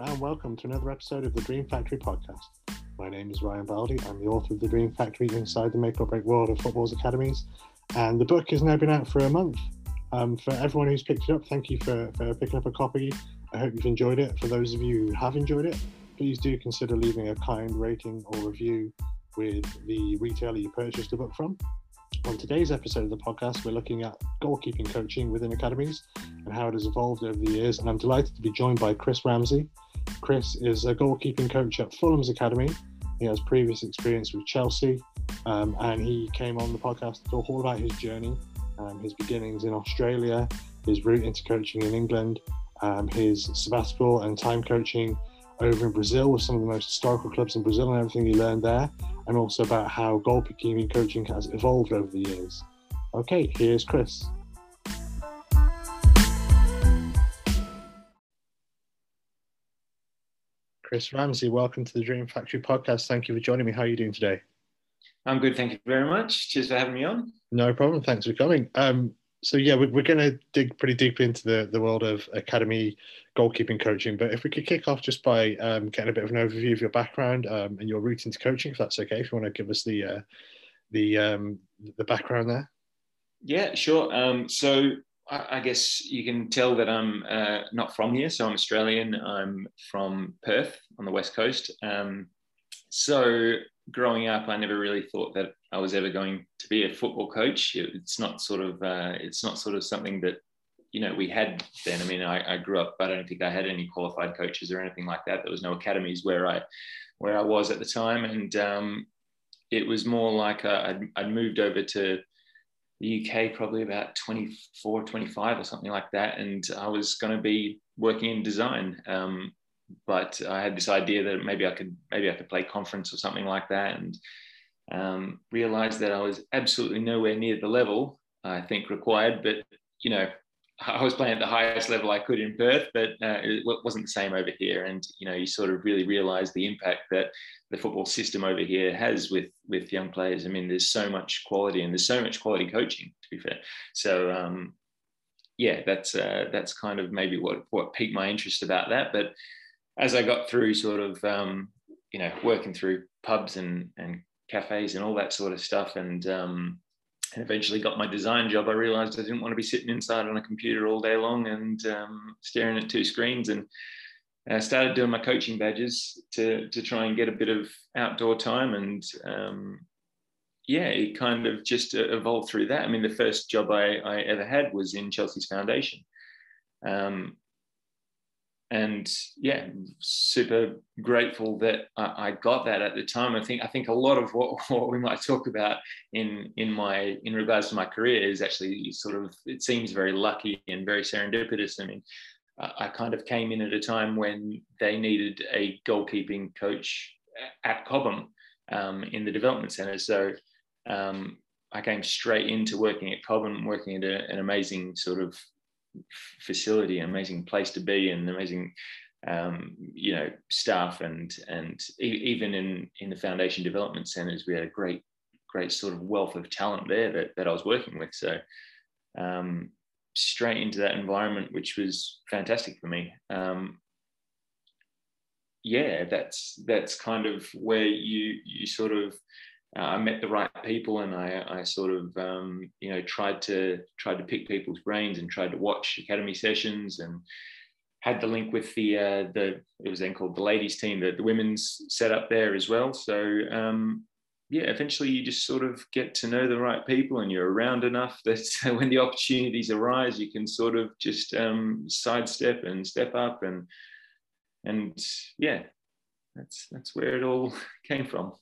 And welcome to another episode of the Dream Factory podcast. My name is Ryan Baldi. I'm the author of The Dream Factory Inside the Make or Break World of Football's Academies. And the book has now been out for a month. Um, for everyone who's picked it up, thank you for, for picking up a copy. I hope you've enjoyed it. For those of you who have enjoyed it, please do consider leaving a kind rating or review with the retailer you purchased the book from. On today's episode of the podcast, we're looking at goalkeeping coaching within academies and how it has evolved over the years. And I'm delighted to be joined by Chris Ramsey. Chris is a goalkeeping coach at Fulham's Academy. He has previous experience with Chelsea, um, and he came on the podcast to talk all about his journey, um, his beginnings in Australia, his route into coaching in England, um, his sabbatical and time coaching over in Brazil with some of the most historical clubs in Brazil and everything he learned there, and also about how goalkeeping coaching has evolved over the years. Okay, here's Chris. Chris Ramsey, welcome to the Dream Factory podcast. Thank you for joining me. How are you doing today? I'm good, thank you very much. Cheers for having me on. No problem. Thanks for coming. Um, so yeah, we're, we're going to dig pretty deeply into the, the world of academy goalkeeping coaching. But if we could kick off just by um, getting a bit of an overview of your background um, and your route into coaching, if that's okay, if you want to give us the uh, the um, the background there. Yeah, sure. Um, so I, guess you can tell that I'm uh, not from here. So I'm Australian. I'm from Perth on the west coast. Um, so growing up, I never really thought that I was ever going to be a football coach. It's not sort of uh, it's not sort of something that you know we had then. I mean, I, I, grew up. but I don't think I had any qualified coaches or anything like that. There was no academies where I where I was at the time, and um, it was more like I'd, I'd moved over to the UK probably about 24, 25 or something like that, and I was going to be working in design. Um, but I had this idea that maybe I could maybe I could play conference or something like that, and um, realized that I was absolutely nowhere near the level I think required. But you know, I was playing at the highest level I could in Perth, but uh, it wasn't the same over here. And you know, you sort of really realize the impact that the football system over here has with with young players. I mean, there's so much quality and there's so much quality coaching. To be fair, so um, yeah, that's uh, that's kind of maybe what what piqued my interest about that. But as I got through, sort of um, you know, working through pubs and and cafes and all that sort of stuff. And, um, and eventually got my design job. I realized I didn't want to be sitting inside on a computer all day long and um, staring at two screens. And I started doing my coaching badges to, to try and get a bit of outdoor time. And um, yeah, it kind of just evolved through that. I mean, the first job I, I ever had was in Chelsea's foundation. Um, and yeah, super grateful that I, I, got that at the time. I think I think a lot of what, what we might talk about in in my in regards to my career is actually sort of it seems very lucky and very serendipitous. I mean, I kind of came in at a time when they needed a goalkeeping coach at Cobham um, in the development centre. So um, I came straight into working at Cobham, working at a, an amazing sort of facility, an amazing place to be, and amazing um, you know staff and and even in in the foundation development centers, we had a great great sort of wealth of talent there that, that I was working with. So um, straight into that environment, which was fantastic for me. Um, yeah, that's that's kind of where you you sort of uh, I met the right people and I, I sort of um, you know tried to tried to pick people's brains and tried to watch academy sessions and had the link with the uh, the it was then called the ladies team the, the women's set up there as well. So um, yeah eventually you just sort of get to know the right people and you're around enough that when the opportunities arise you can sort of just um, sidestep and step up and and yeah that's that's where it all came from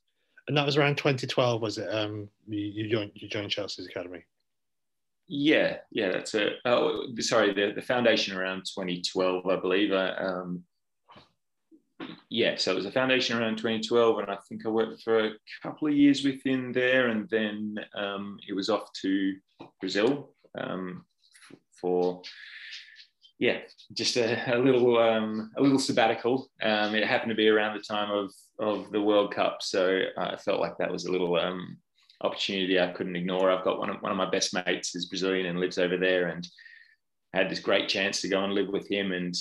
and that was around 2012, was it? Um, you, joined you joined Chelsea's academy. Yeah, yeah, that's it. Oh, sorry, the, the foundation around 2012, I believe. Um, yeah, so it was a foundation around 2012, and I think I worked for a couple of years within there, and then um, it was off to Brazil um, for yeah, just a, a little um, a little sabbatical. Um, it happened to be around the time of of the World Cup, so I felt like that was a little um, opportunity I couldn't ignore. I've got one of one of my best mates is Brazilian and lives over there, and had this great chance to go and live with him and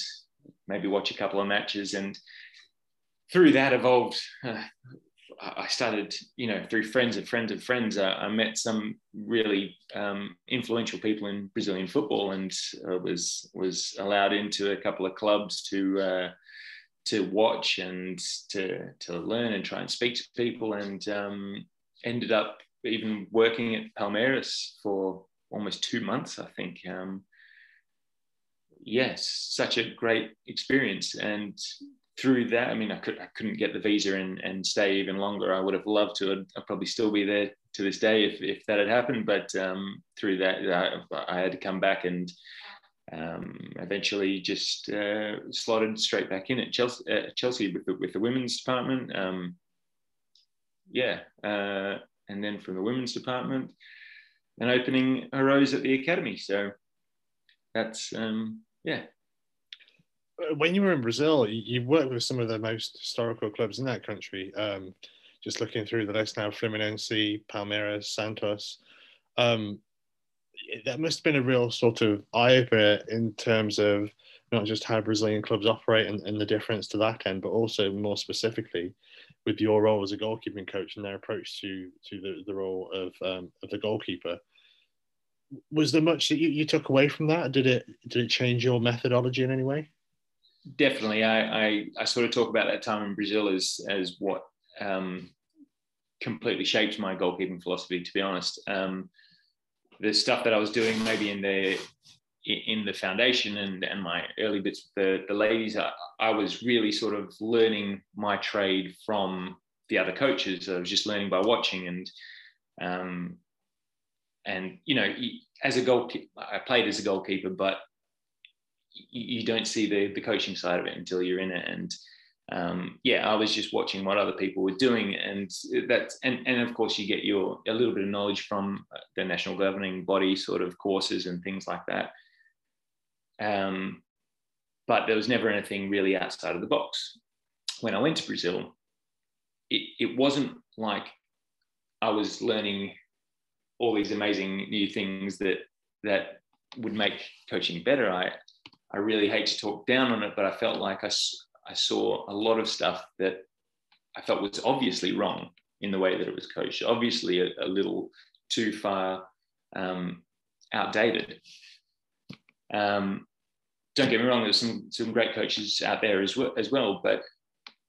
maybe watch a couple of matches, and through that evolved. Uh, I started, you know, through friends of friends of friends, uh, I met some really um, influential people in Brazilian football, and uh, was was allowed into a couple of clubs to uh, to watch and to to learn and try and speak to people, and um, ended up even working at Palmeiras for almost two months, I think. Um, yes, such a great experience, and through that, I mean, I, could, I couldn't get the visa and, and stay even longer. I would have loved to. I'd, I'd probably still be there to this day if, if that had happened. But um, through that, I, I, had to come back and um, eventually just uh, slotted straight back in at Chelsea, uh, Chelsea with, the, with the women's department. Um, yeah. Uh, and then from the women's department, an opening arose at the academy. So that's, um, yeah, when you were in Brazil, you worked with some of the most historical clubs in that country. Um, just looking through the list now, Fluminense, Palmeiras, Santos. Um, that must have been a real sort of eye opener in terms of not just how Brazilian clubs operate and, and, the difference to that end, but also more specifically with your role as a goalkeeping coach and their approach to to the, the role of um, of the goalkeeper. Was there much that you, you took away from that? Did it did it change your methodology in any way? Definitely. I, I, I sort of talk about that time in Brazil as as what um, completely shaped my goalkeeping philosophy. To be honest, um, the stuff that I was doing maybe in the in the foundation and, and my early bits with the, the ladies, I, I was really sort of learning my trade from the other coaches. I was just learning by watching and um, and you know as a goalkeeper, I played as a goalkeeper, but you don't see the the coaching side of it until you're in it. And um, yeah i was just watching what other people were doing. And that's and, and of course you get your a little bit of knowledge from the national governing body sort of courses and things like that. Um, but there was never anything really outside of the box. When i went to brazil it, it wasn't like i was learning all these amazing new things that that would make coaching better. I I really hate to talk down on it, but I felt like I, I saw a lot of stuff that I felt was obviously wrong in the way that it was coached, obviously a, a little too far um, outdated. Um, don't get me wrong, there's some, some great coaches out there as well, as well, but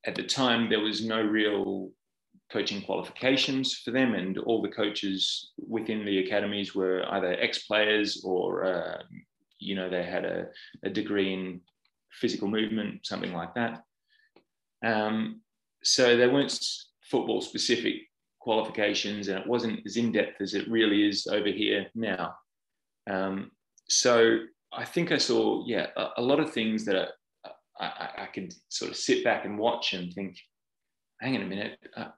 at the time there was no real coaching qualifications for them, and all the coaches within the academies were either ex-players or uh, you know, they had a, a degree in physical movement, something like that. Um, so there weren't football specific qualifications and it wasn't as in depth as it really is over here now. Um, so I think I saw, yeah, a, a lot of things that I, I, I, could sort of sit back and watch and think, hang on a minute. Uh,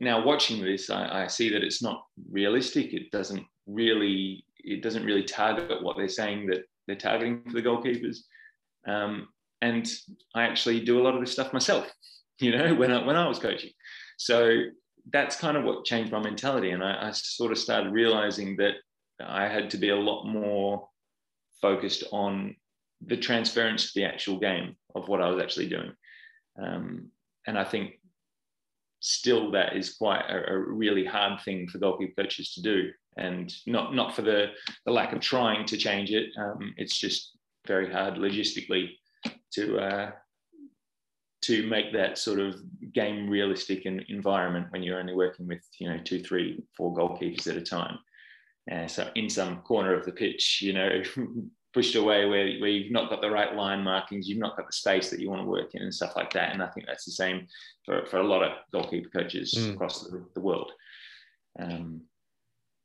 now watching this, I, I see that it's not realistic. It doesn't really, it doesn't really target what they're saying that they're targeting for the goalkeepers. Um, and I actually do a lot of this stuff myself, you know, when I, when I was coaching. So that's kind of what changed my mentality. And I, I sort of started realizing that I had to be a lot more focused on the transference to the actual game of what I was actually doing. Um, and I think still that is quite a, a, really hard thing for goalkeeper coaches to do and not not for the, the lack of trying to change it. Um, it's just very hard logistically to uh, to make that sort of game realistic environment when you're only working with you know two, three, four goalkeepers at a time. Uh, so in some corner of the pitch, you know, pushed away where, where you've not got the right line markings, you've not got the space that you want to work in and stuff like that. And I think that's the same for, for a lot of goalkeeper coaches mm. across the, the world. Um,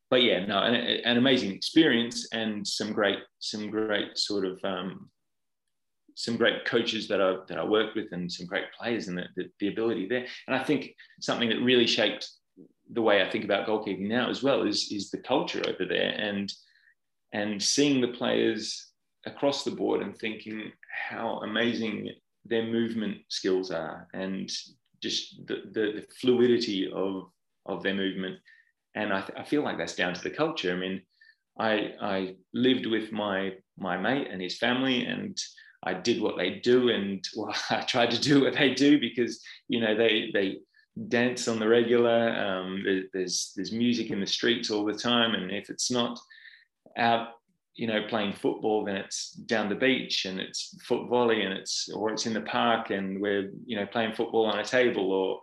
but yeah, no, an, an, amazing experience and some great, some great sort of, um, some great coaches that I that I worked with and some great players and the, the, the, ability there. And I think something that really shaped the way I think about goalkeeping now as well is is the culture over there and and seeing the players across the board and thinking how amazing their movement skills are and just the, the, the fluidity of of their movement and I, th- I, feel like that's down to the culture. I mean, I, I lived with my my mate and his family, and I did what they do, and well, I tried to do what they do because you know they they dance on the regular. Um, there's there's music in the streets all the time, and if it's not out, you know, playing football, then it's down the beach and it's foot volley, and it's or it's in the park, and we're you know playing football on a table, or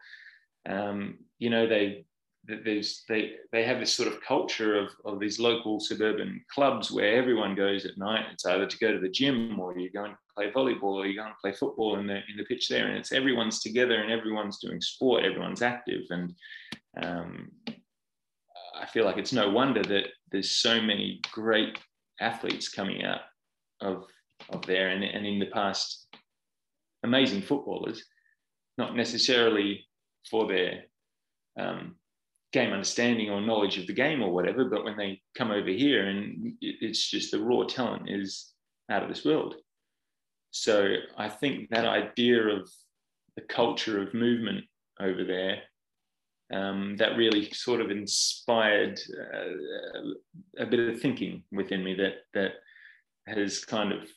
um, you know they there's they they have this sort of culture of, of these local suburban clubs where everyone goes at night. It's either to go to the gym or you go and play volleyball or you go and play football in the in the pitch there, and it's everyone's together and everyone's doing sport, everyone's active, and um, I feel like it's no wonder that there's so many great athletes coming out of of there, and, and in the past, amazing footballers, not necessarily for their um, game understanding or knowledge of the game or whatever, but when they come over here and it's just the raw talent is out of this world. So I think that idea of the culture of movement over there um, that really sort of inspired uh, a bit of thinking within me that that has kind of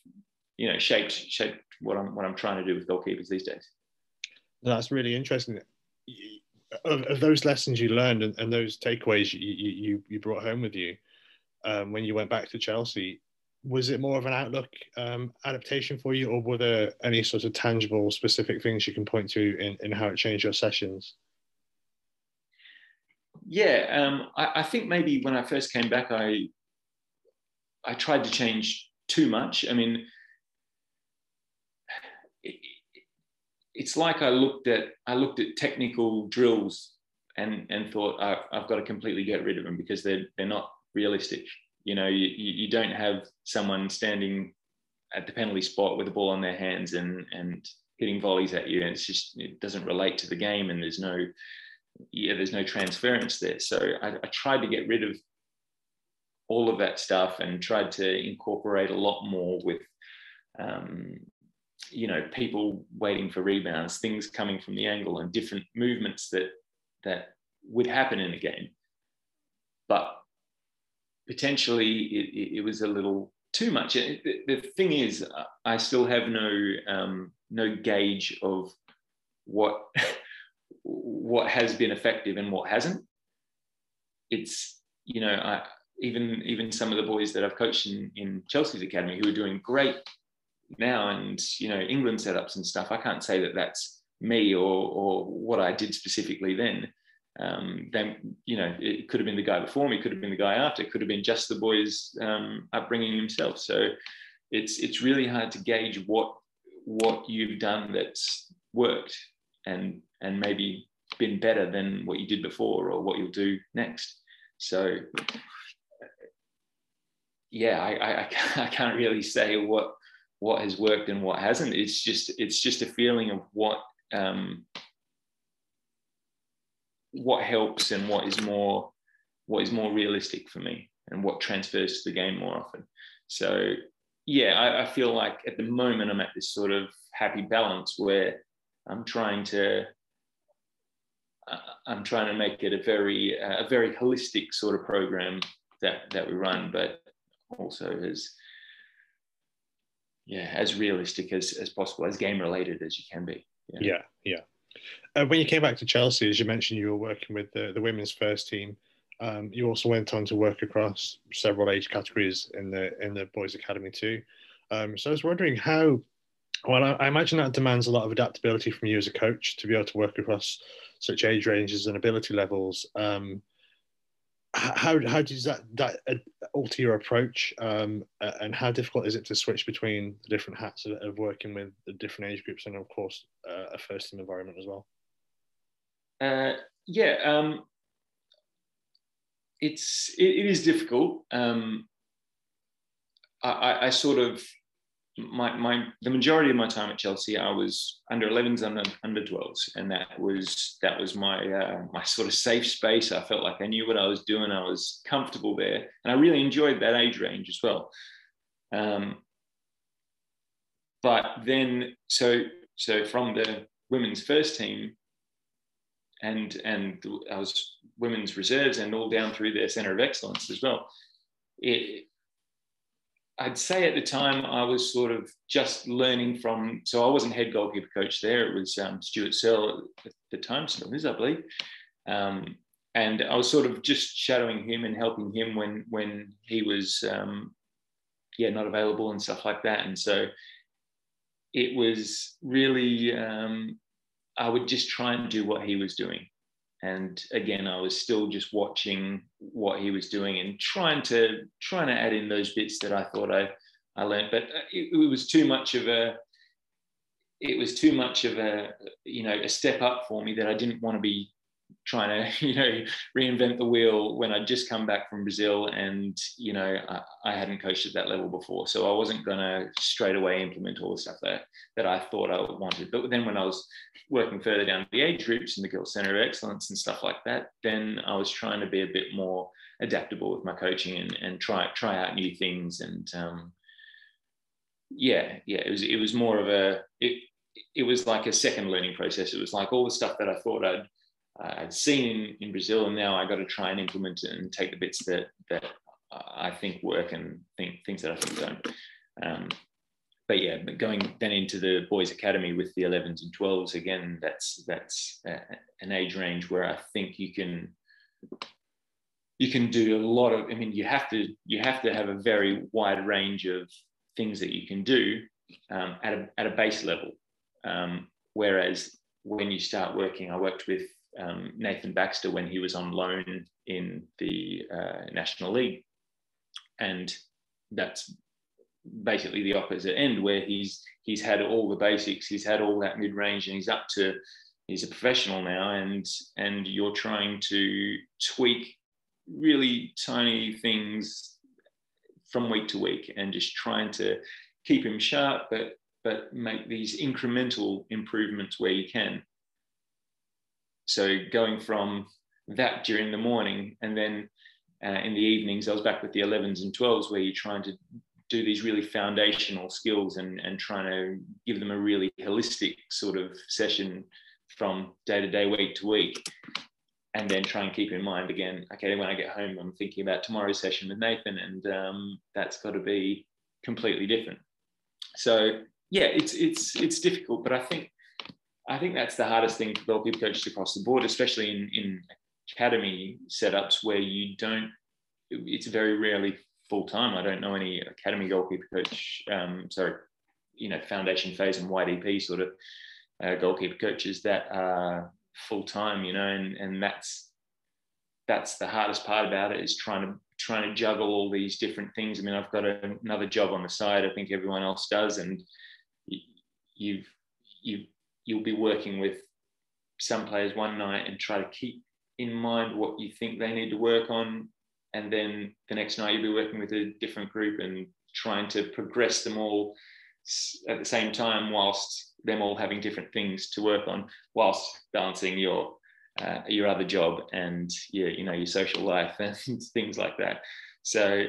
you know shaped shaped what I'm what I'm trying to do with goalkeepers these days. That's really interesting of, of those lessons you learned and, and those takeaways you, you, you brought home with you um, when you went back to Chelsea, was it more of an outlook um, adaptation for you, or were there any sort of tangible, specific things you can point to in, in how it changed your sessions? Yeah, um, I, I, think maybe when I first came back, I I tried to change too much. I mean, it's like I looked at I looked at technical drills and and thought I, have got to completely get rid of them because they're they're not realistic. You know, you, you don't have someone standing at the penalty spot with the ball on their hands and and hitting volleys at you, and it's just it doesn't relate to the game, and there's no yeah, there's no transference there. So I, I tried to get rid of all of that stuff and tried to incorporate a lot more with um, you know people waiting for rebounds things coming from the angle and different movements that that would happen in a game but potentially it, it was a little too much the, the thing is i still have no um, no gauge of what what has been effective and what hasn't it's you know I, even even some of the boys that I've coached in, in Chelsea's academy who are doing great now and you know England setups and stuff. I can't say that that's me or or what I did specifically then. Um, then you know it could have been the guy before me, could have been the guy after, it could have been just the boy's um, upbringing himself. So it's it's really hard to gauge what what you've done that's worked and and maybe been better than what you did before or what you'll do next. So yeah, I, I, I can't really say what what has worked and what hasn't. It's just it's just a feeling of what um, what helps and what is more what is more realistic for me and what transfers to the game more often. So yeah, I, I feel like at the moment I'm at this sort of happy balance where I'm trying to I'm trying to make it a very uh, a very holistic sort of program that that we run, but also as yeah, as realistic as, as possible, as game related as you can be. Yeah, yeah. yeah. Uh, when you came back to Chelsea, as you mentioned, you were working with the, the women's first team. Um, you also went on to work across several age categories in the in the boys' academy too. Um, so I was wondering how. Well, I, I, imagine that demands a lot of adaptability from you as a coach to be able to work across such age ranges and ability levels. Um, how how does that that uh, alter your approach um, and how difficult is it to switch between the different hats of, of working with the different age groups and of course uh, a first team environment as well uh, yeah um, it's it, it is difficult um, I, I, sort of my, my the majority of my time at Chelsea, I was under 11s and under, under 12s, and that was that was my uh, my sort of safe space. I felt like I knew what I was doing. I was comfortable there, and I really enjoyed that age range as well. Um, but then, so so from the women's first team, and and I was women's reserves, and all down through their centre of excellence as well. It, I'd say at the time I was sort of just learning from. So I wasn't head goalkeeper coach there. It was um, Stuart Searle at the time, still is, I believe. Um, and I was sort of just shadowing him and helping him when when he was um, yeah not available and stuff like that. And so it was really um, I would just try and do what he was doing. And again, I was still just watching what he was doing and trying to trying to add in those bits that I thought I I learned. But uh, it, it was too much of a it was too much of a you know a step up for me that I didn't want to be trying to you know reinvent the wheel when I'd just come back from Brazil and you know I, I hadn't coached at that level before. So I wasn't going to straight away implement all the stuff that that I thought I wanted. But then when I was working further down the age groups and the Guild Center of Excellence and stuff like that then I was trying to be a bit more adaptable with my coaching and, and try try out new things. And um, yeah yeah it was it was more of a it, it was like a second learning process. It was like all the stuff that I thought I'd I'd seen in, in Brazil, and now I got to try and implement it and take the bits that that I think work and think things that I think don't. Um, but yeah, going then into the boys' academy with the 11s and 12s again, that's that's a, an age range where I think you can you can do a lot of. I mean, you have to you have to have a very wide range of things that you can do um, at a at a base level. Um, whereas when you start working, I worked with um, Nathan Baxter when he was on loan in the uh, National League. And that's basically the opposite end where he's he's had all the basics, he's had all that mid range, and he's up to he's a professional now, and and you're trying to tweak really tiny things from week to week, and just trying to keep him sharp, but but make these incremental improvements where you can. So going from that during the morning and then uh, in the evenings, I was back with the 11s and 12s where you're trying to do these really foundational skills and, and trying to give them a really holistic sort of session from day to day, week to week. And then try and keep in mind again, okay, when I get home, I'm thinking about tomorrow's session with Nathan, and um, that's got to be completely different. So yeah, it's it's it's difficult, but I think I think that's the hardest thing for goalkeeper coaches across the board, especially in, in academy setups where you don't, it's very rarely full time. I don't know any academy goalkeeper coach, um, sorry, you know, foundation phase and YDP sort of uh, goalkeeper coaches that are full time, you know, and, and that's, that's the hardest part about it is trying to trying to juggle all these different things. I mean, I've got a, another job on the side. I think everyone else does, and you've you've you'll be working with some players one night and try to keep in mind what you think they need to work on. And then the next night you'll be working with a different group and trying to progress them all at the same time whilst them all having different things to work on whilst balancing your uh, your other job and your you know your social life and things like that so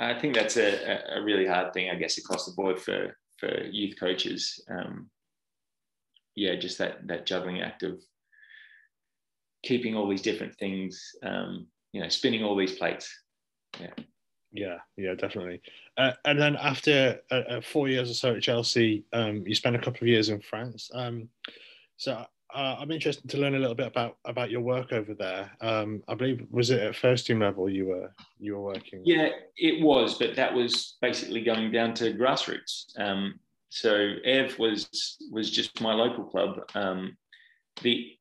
i think that's a, a really hard thing i guess across the board for for youth coaches um, yeah, just that that juggling act of keeping all these different things, um, you know, spinning all these plates. Yeah. Yeah, yeah, definitely. Uh, and then after uh, uh, four years or so at Chelsea, um, you spent a couple of years in France. Um, so uh, I'm interested to learn a little bit about about your work over there. Um, I believe was it at first team level you were you were working? Yeah, it was, but that was basically going down to grassroots. Um, so Ev was was just my local club. Um, the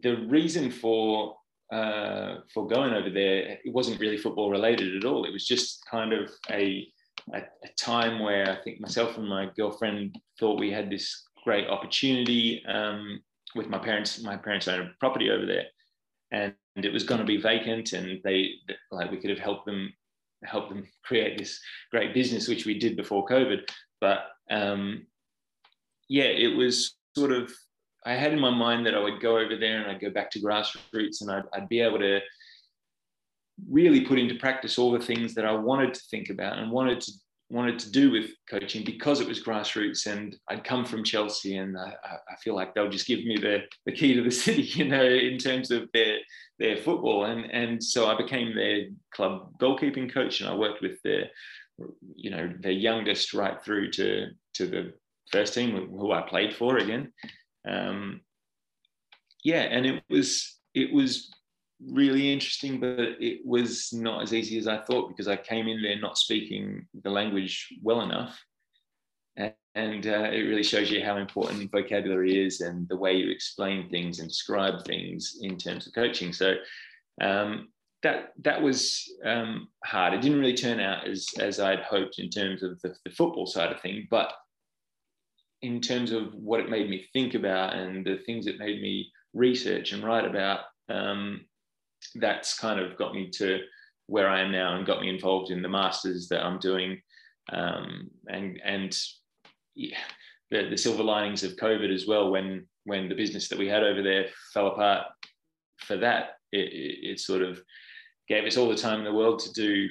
the reason for uh, for going over there it wasn't really football related at all. It was just kind of a, a, a time where I think myself and my girlfriend thought we had this great opportunity um, with my parents. My parents own a property over there, and, and it was going to be vacant, and they like we could have helped them help them create this great business, which we did before COVID. But um, yeah, it was sort of, I had in my mind that I would go over there and I'd go back to grassroots and I'd, I'd be able to really put into practice all the things that I wanted to think about and wanted to wanted to do with coaching because it was grassroots and I'd come from Chelsea and I, I, feel like they'll just give me the, the key to the city, you know, in terms of their their football. And and so I became their club goalkeeping coach and I worked with their you know the youngest right through to to the first team who I played for again. Um, yeah, and it was it was really interesting, but it was not as easy as I thought because I came in there not speaking the language well enough. And, uh, it really shows you how important vocabulary is and the way you explain things and describe things in terms of coaching. So um, that that was um, hard. It didn't really turn out as as I'd hoped in terms of the, the football side of things, but in terms of what it made me think about and the things it made me research and write about, um, that's kind of got me to where I am now and got me involved in the masters that I'm doing, um, and and yeah, the, the silver linings of COVID as well. When when the business that we had over there fell apart, for that it, it, it sort of gave us all the time in the world to do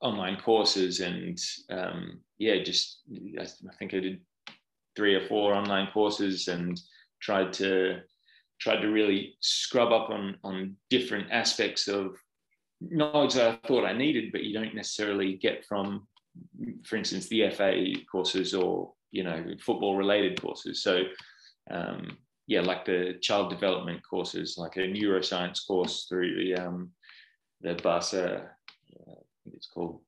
online courses and um, yeah, just I think I did three or four online courses and tried to tried to really scrub up on on different aspects of knowledge that I thought I needed, but you don't necessarily get from, for instance, the FA courses or you know football related courses. So um, yeah, like the child development courses, like a neuroscience course through the um, the Barca, uh, it's called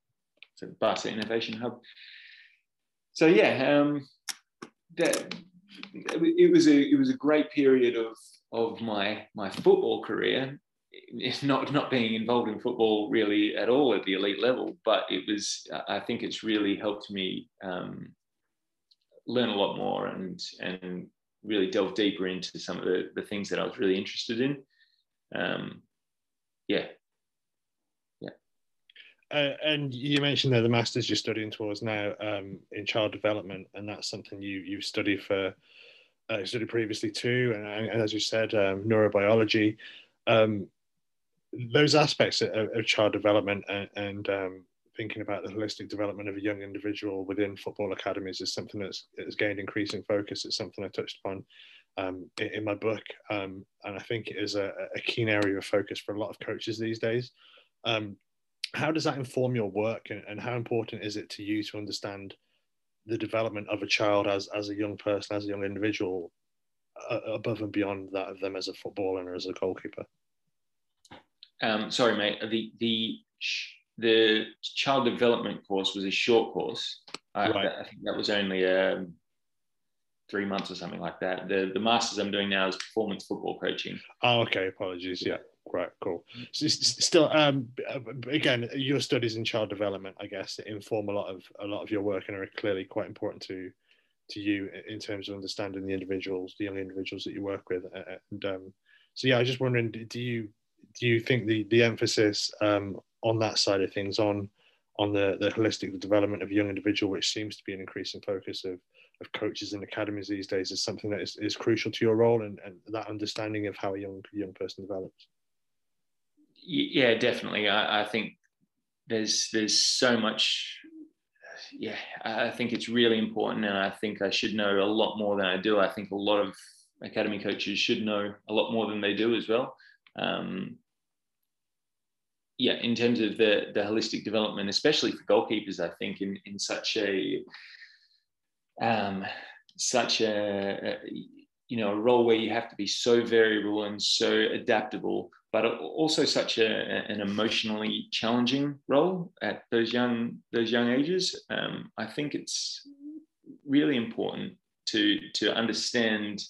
the Barca Innovation Hub. So yeah, um, that it was a it was a great period of of my my football career. Not not being involved in football really at all at the elite level but it was i think it's really helped me um, learn a lot more and and really delve deeper into some of the, the things that i was really interested in. Um, yeah uh, and you mentioned there the masters you're studying towards now um, in child development and that's something you you've studied for uh, studied previously too, and, and, as you said, um, neurobiology. Um, those aspects of, of, child development and, and um, thinking about the holistic development of a young individual within football academies is something that's, that's gained increasing focus. It's something I touched upon um, in, in, my book, um, and I think it is a, a, keen area of focus for a lot of coaches these days. How does that inform your work, and, and how important is it to you to understand the development of a child as as a young person, as a young individual, uh, above and beyond that of them as a footballer and as a goalkeeper. Um, sorry, mate. The the the child development course was a short course. I, right. I think that was only um, three months or something like that. The the masters I'm doing now is performance football coaching. Oh, okay. Apologies. Yeah. Right, cool. So still, um, again, your studies in child development, I guess, inform a lot of a lot of your work and are clearly quite important to to you in terms of understanding the individuals, the young individuals that you work with. And um, so, yeah, I was just wondering, do you do you think the the emphasis um, on that side of things, on on the the holistic development of young individual, which seems to be an increasing focus of of coaches and academies these days, is something that is, is crucial to your role and, and that understanding of how a young young person develops? Yeah, definitely. I, I think there's there's so much yeah, I think it's really important, and I think I should know a lot more than I do. I think a lot of academy coaches should know a lot more than they do as well. Um, yeah, in terms of the the holistic development, especially for goalkeepers, I think in in such a um, such a, a you know a role where you have to be so variable and so adaptable but also such a, an emotionally challenging role at those young those young ages. Um, I think it's really important to to understand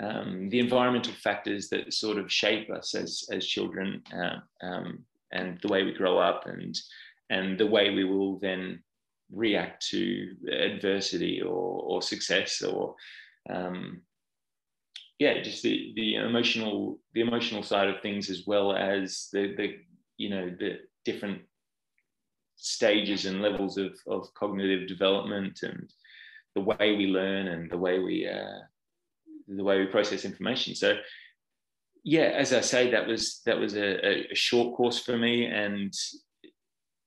um, the environmental factors that sort of shape us as as children uh, um, and the way we grow up and and the way we will then react to adversity or, or success or um, yeah, just the the emotional the emotional side of things as well as the the you know the different stages and levels of of cognitive development and the way we learn and the way we uh, the way we process information. So yeah, as I say, that was that was a, a short course for me, and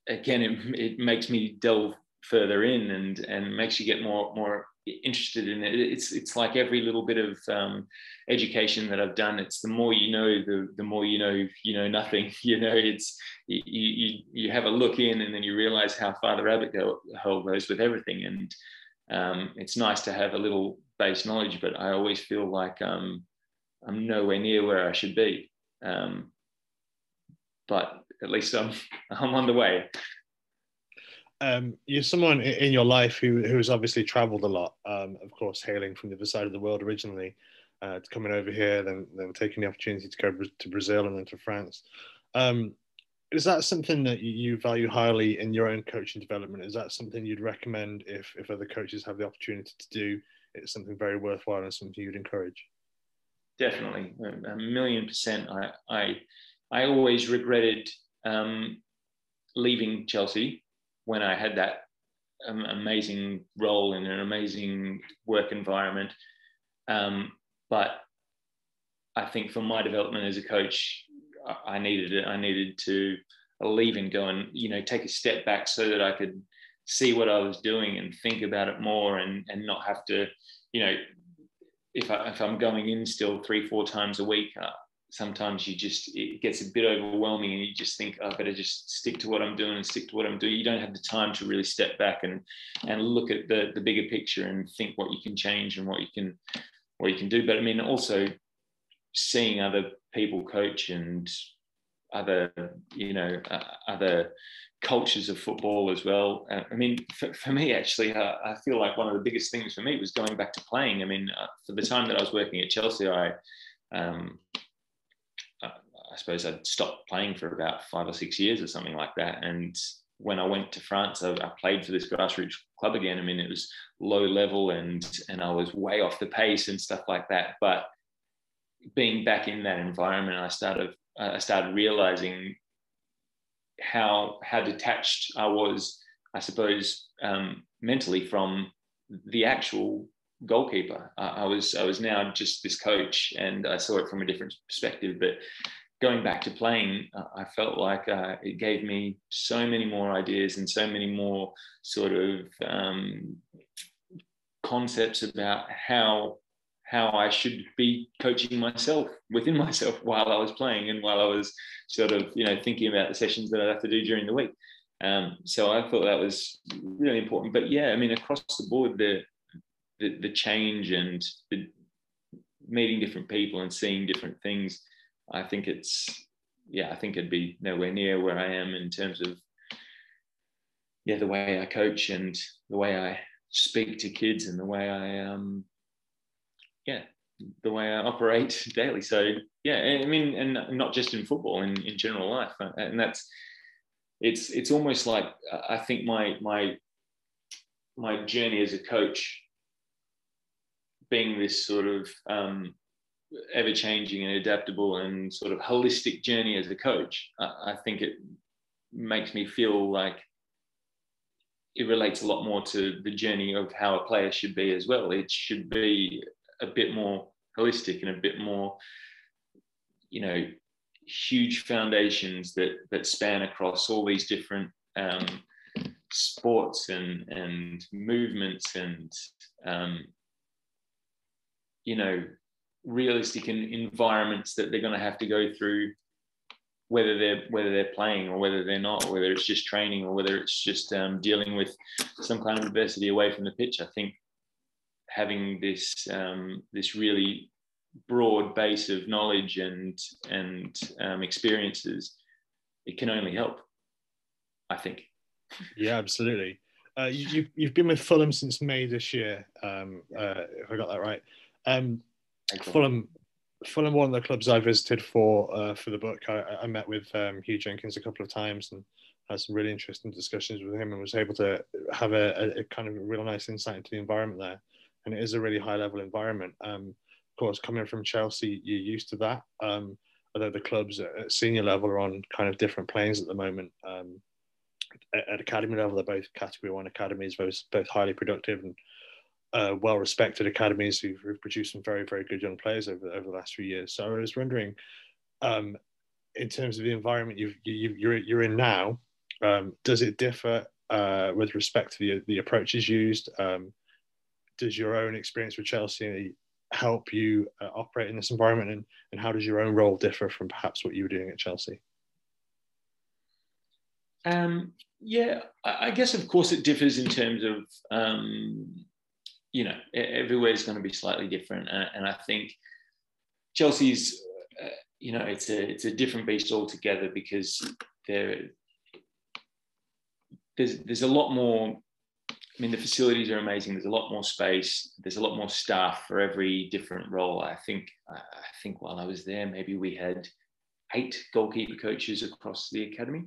again, it, it makes me delve further in and and makes you get more more interested in it. It's it's like every little bit of um, education that I've done. It's the more you know, the the more you know you know nothing. You know, it's you you you have a look in and then you realize how far the rabbit hole goes with everything. And um, it's nice to have a little base knowledge, but I always feel like um, I'm nowhere near where I should be. Um, but at least I'm I'm on the way um, you're someone in your life who has obviously travelled a lot. Um, of course, hailing from the other side of the world originally, uh, coming over here, then then taking the opportunity to go to Brazil and then to France. Um, is that something that you value highly in your own coaching development? Is that something you'd recommend if if other coaches have the opportunity to do? It's something very worthwhile and something you'd encourage. Definitely, a million percent. I I I always regretted um, leaving Chelsea when I had that um, amazing role in an amazing work environment. Um, but I think for my development as a coach, I needed it. I needed to leave and go and you know take a step back so that I could see what I was doing and think about it more and and not have to you know if I if I'm going in still three four times a week uh, sometimes you just it gets a bit overwhelming and you just think oh, I better just stick to what I'm doing and stick to what I'm doing. You don't have the time to really step back and and look at the the bigger picture and think what you can change and what you can what you can do. But I mean also seeing other people coach and other you know uh, other cultures of football as well. Uh, I mean, for, for me, actually, uh, I feel like one of the biggest things for me was going back to playing. I mean, uh, for the time that I was working at Chelsea, I um, I suppose I'd stopped playing for about five or six years or something like that. And when I went to France, I, I, played for this grassroots club again. I mean, it was low level and and I was way off the pace and stuff like that. But being back in that environment, I started I started realizing how how detached I was, I suppose, um, mentally from the actual goalkeeper. I, I was I was now just this coach, and I saw it from a different perspective. But going back to playing, uh, I felt like uh, it gave me so many more ideas and so many more sort of um, concepts about how how I should be coaching myself within myself while I was playing and while I was sort of you know thinking about the sessions that I'd have to do during the week. Um, so I thought that was really important. But yeah, I mean across the board, the the, the change and the meeting different people and seeing different things I think it's yeah, I think it'd be nowhere near where I am in terms of yeah, the way I coach and the way I speak to kids and the way I um yeah, the way I operate daily. So yeah, I mean, and not just in football, in, in general life, and that's it's it's almost like I think my my my journey as a coach being this sort of um, ever changing and adaptable and sort of holistic journey as a coach, I, I think it makes me feel like it relates a lot more to the journey of how a player should be as well. It should be a bit more holistic and a bit more, you know, huge foundations that that span across all these different um, sports and and movements and um, you know realistic environments that they're going to have to go through whether they're whether they're playing or whether they're not whether it's just training or whether it's just um, dealing with some kind of adversity away from the pitch. I think having this um, this really broad base of knowledge and and um, experiences it can only help i think. Yeah absolutely. Uh, you, you've been with fulham since may this year um, uh, if i got that right. Um, Fulham, Fulham, one of the clubs I visited for uh, for the book. I, I met with um, Huw Jennings a couple of times and had some really interesting discussions with him, and was able to have a, a kind of a real nice insight into the environment there. And it is a really high level environment. Um, of course, coming from Chelsea, you're used to that. Um, although the clubs at senior level are on kind of different planes at the moment. Um, at, at, academy level, they're both category one academies, both both highly productive and uh, well respected academies who've, who've, produced some very, very good young players over, over the last few years. So I was wondering, um, in terms of the environment you, you, you're, you're in now, um, does it differ uh, with respect to the, the approaches used? Um, does your own experience with Chelsea help you uh, operate in this environment, and, and how does your own role differ from perhaps what you were doing at Chelsea? Um, yeah, I guess of course it differs in terms of um, you know everywhere is going to be slightly different, and, and I think Chelsea's uh, you know it's a it's a different beast altogether because there there's there's a lot more I mean, the facilities are amazing. There's a lot more space. There's a lot more staff for every different role. I think I think while I was there, maybe we had eight goalkeeper coaches across the academy,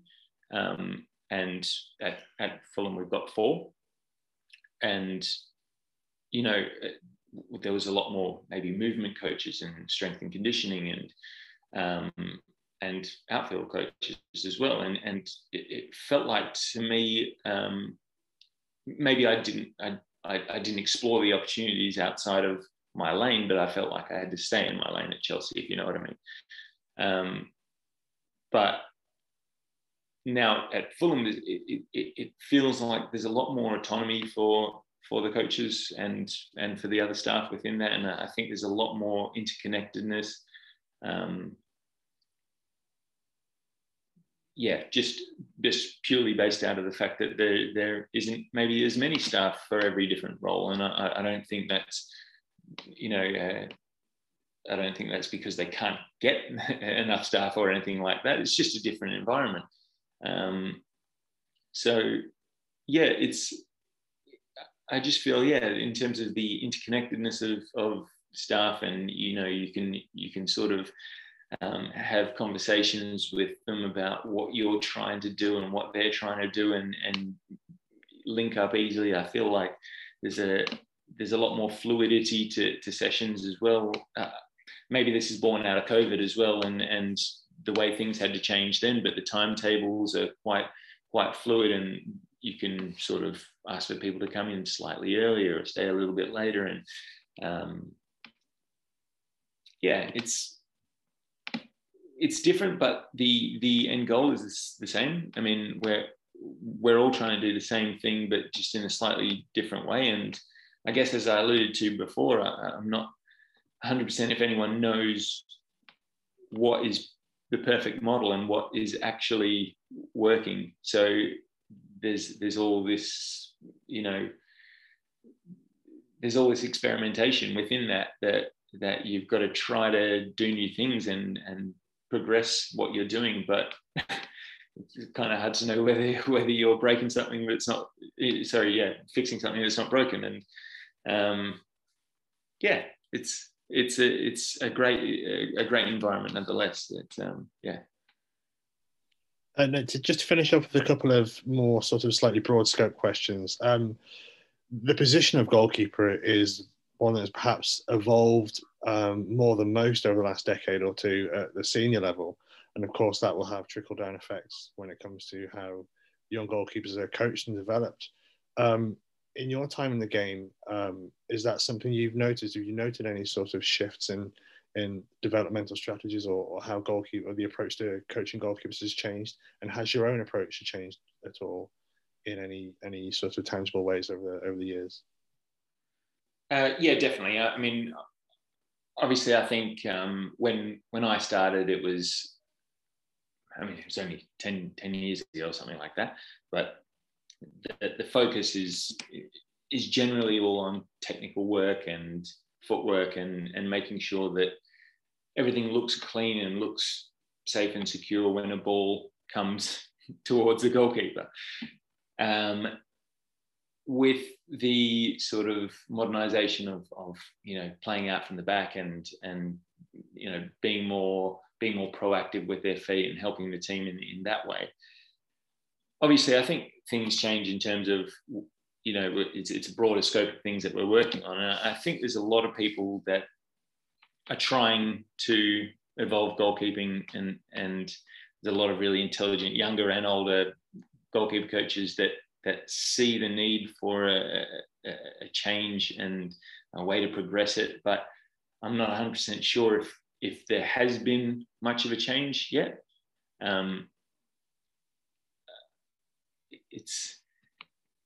um, and at, at Fulham we've got four. And you know, there was a lot more maybe movement coaches and strength and conditioning and um, and outfield coaches as well. And and it, it felt like to me um, maybe I didn't I, I, I didn't explore the opportunities outside of my lane, but I felt like I had to stay in my lane at Chelsea, if you know what I mean. Um, but now at Fulham, it, it, it, feels like there's a lot more autonomy for for the coaches and and for the other staff within that, and I think there's a lot more interconnectedness. Um, yeah, just just purely based out of the fact that there there isn't maybe as many staff for every different role, and I, I don't think that's you know uh, I don't think that's because they can't get enough staff or anything like that. It's just a different environment. Um, so yeah, it's I just feel yeah in terms of the interconnectedness of of staff and you know you can you can sort of um, have conversations with them about what you're trying to do and what they're trying to do and, and link up easily. I feel like there's a there's a lot more fluidity to, to sessions as well. Uh, maybe this is born out of COVID as well and, and the way things had to change then, but the timetables are quite quite fluid and you can sort of ask for people to come in slightly earlier or stay a little bit later and um, yeah it's it's different, but the the end goal is the same. I mean, we're we're all trying to do the same thing, but just in a slightly different way. And I guess, as I alluded to before, I, I'm not 100% if anyone knows what is the perfect model and what is actually working. So there's there's all this, you know, there's all this experimentation within that that that you've got to try to do new things and and progress what you're doing, but it's kind of hard to know whether whether you're breaking something that's not sorry, yeah, fixing something that's not broken. And um, yeah, it's it's a it's a great a, great environment nonetheless. That um, yeah. And to just to finish up with a couple of more sort of slightly broad scope questions. Um, the position of goalkeeper is one that's perhaps evolved um, more than most over the last decade or two at the senior level. And of course, that will have trickle down effects when it comes to how young goalkeepers are coached and developed. Um, in your time in the game, um, is that something you've noticed? Have you noted any sort of shifts in in developmental strategies or, or how goalkeeper the approach to coaching goalkeepers has changed? And has your own approach changed at all in any any sort of tangible ways over the, over the years? Uh, yeah, definitely. I mean, obviously, I think um, when when I started, it was, I mean, it was only 10, 10 years ago or something like that. But the, the focus is is generally all on technical work and footwork and and making sure that everything looks clean and looks safe and secure when a ball comes towards the goalkeeper. Um, with the sort of modernization of, of you know playing out from the back and and you know being more being more proactive with their feet and helping the team in, in that way obviously i think things change in terms of you know it's, it's a broader scope of things that we're working on and i think there's a lot of people that are trying to evolve goalkeeping and and there's a lot of really intelligent younger and older goalkeeper coaches that that see the need for a, a, a change and a way to progress it. But I'm not 100% sure if if there has been much of a change yet. Um, it's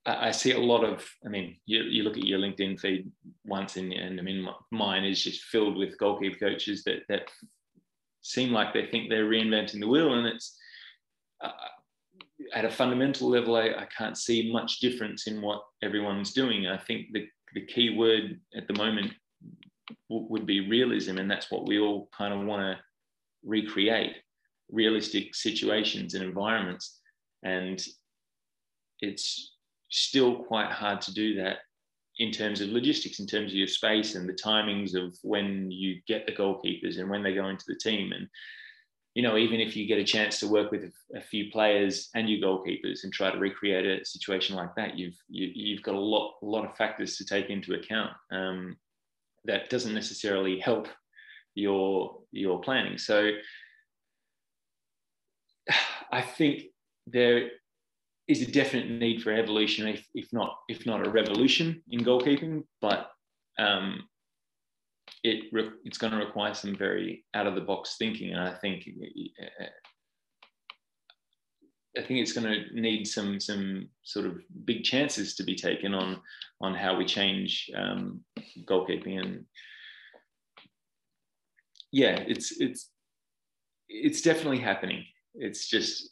I see a lot of, I mean, you, you look at your LinkedIn feed once and, and I mean, mine is just filled with goalkeeper coaches that, that seem like they think they're reinventing the wheel. And it's uh, at a fundamental level, I, I can't see much difference in what everyone's doing. I think the, the key word at the moment w- would be realism. And that's what we all kind of want to recreate realistic situations and environments. And it's still quite hard to do that in terms of logistics, in terms of your space and the timings of when you get the goalkeepers and when they go into the team. And, you know, even if you get a chance to work with a, few players and your goalkeepers and try to recreate a situation like that, you've you, have you have got a lot a lot of factors to take into account. Um, that doesn't necessarily help your your planning. So I think there is a definite need for evolution, if, if not if not a revolution in goalkeeping, but um, it re- it's going to require some very out of the box thinking, and I think uh, I think it's going to need some some sort of big chances to be taken on on how we change um, goalkeeping, and yeah, it's it's it's definitely happening. It's just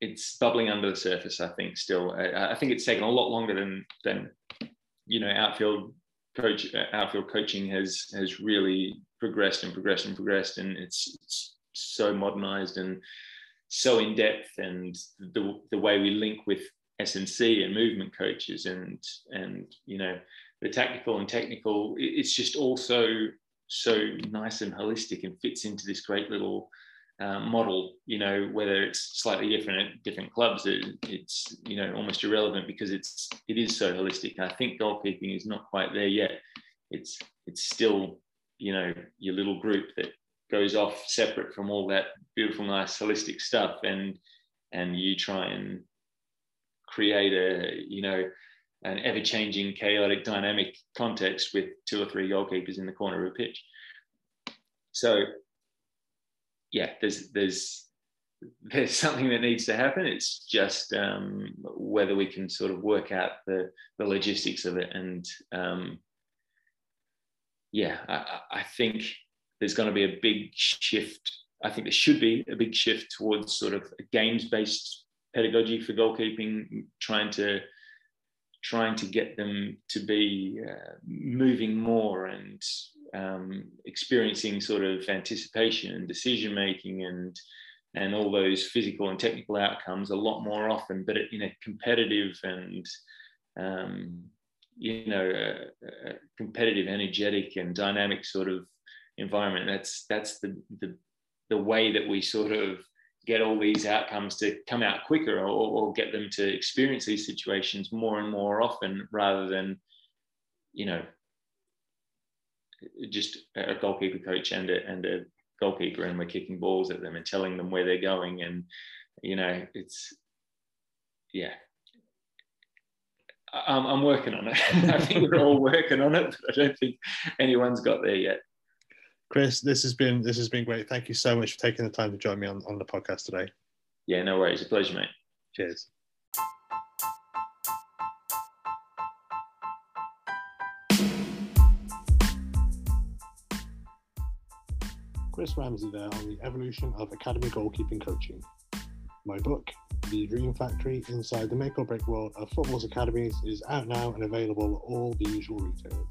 it's bubbling under the surface. I think still. I, I, think it's taken a lot longer than than you know outfield coach uh, outfield coaching has has really progressed and progressed and progressed, and it's, it's so modernized and so in depth, and the the way we link with S&C and movement coaches and and you know the tactical and technical. It's just also so nice and holistic and fits into this great little um, model, you know, whether it's slightly different at different clubs, it, it's you know almost irrelevant because it's it is so holistic. I think goalkeeping is not quite there yet. It's it's still you know your little group that goes off separate from all that beautiful, nice, holistic stuff, and and you try and create a you know an ever-changing, chaotic, dynamic context with two or three goalkeepers in the corner of a pitch. So yeah, there's there's there's something that needs to happen. It's just um, whether we can sort of work out the the logistics of it. And um, yeah, I, I think there's going to be a big shift. I think there should be a big shift towards sort of a games based pedagogy for goalkeeping, trying to trying to get them to be uh, moving more and um, experiencing sort of anticipation and decision making and and all those physical and technical outcomes a lot more often, but in a competitive and um, you know a, a competitive, energetic, and dynamic sort of environment. That's that's the the the way that we sort of get all these outcomes to come out quicker or, or get them to experience these situations more and more often rather than you know just a goalkeeper coach and a, and a goalkeeper and we're kicking balls at them and telling them where they're going. And you know it's yeah. I'm, I'm working on it. I think we're all working on it but i don't think anyone's got there yet. Chris this has been this has been great. Thank you so much for taking the time to join me on, on the podcast today. Yeah no worries. A pleasure mate. Cheers Chris Ramsey there on the evolution of academy goalkeeping coaching. My book, The Dream Factory Inside the Make or Break World of Football's Academies, is out now and available at all the usual retailers.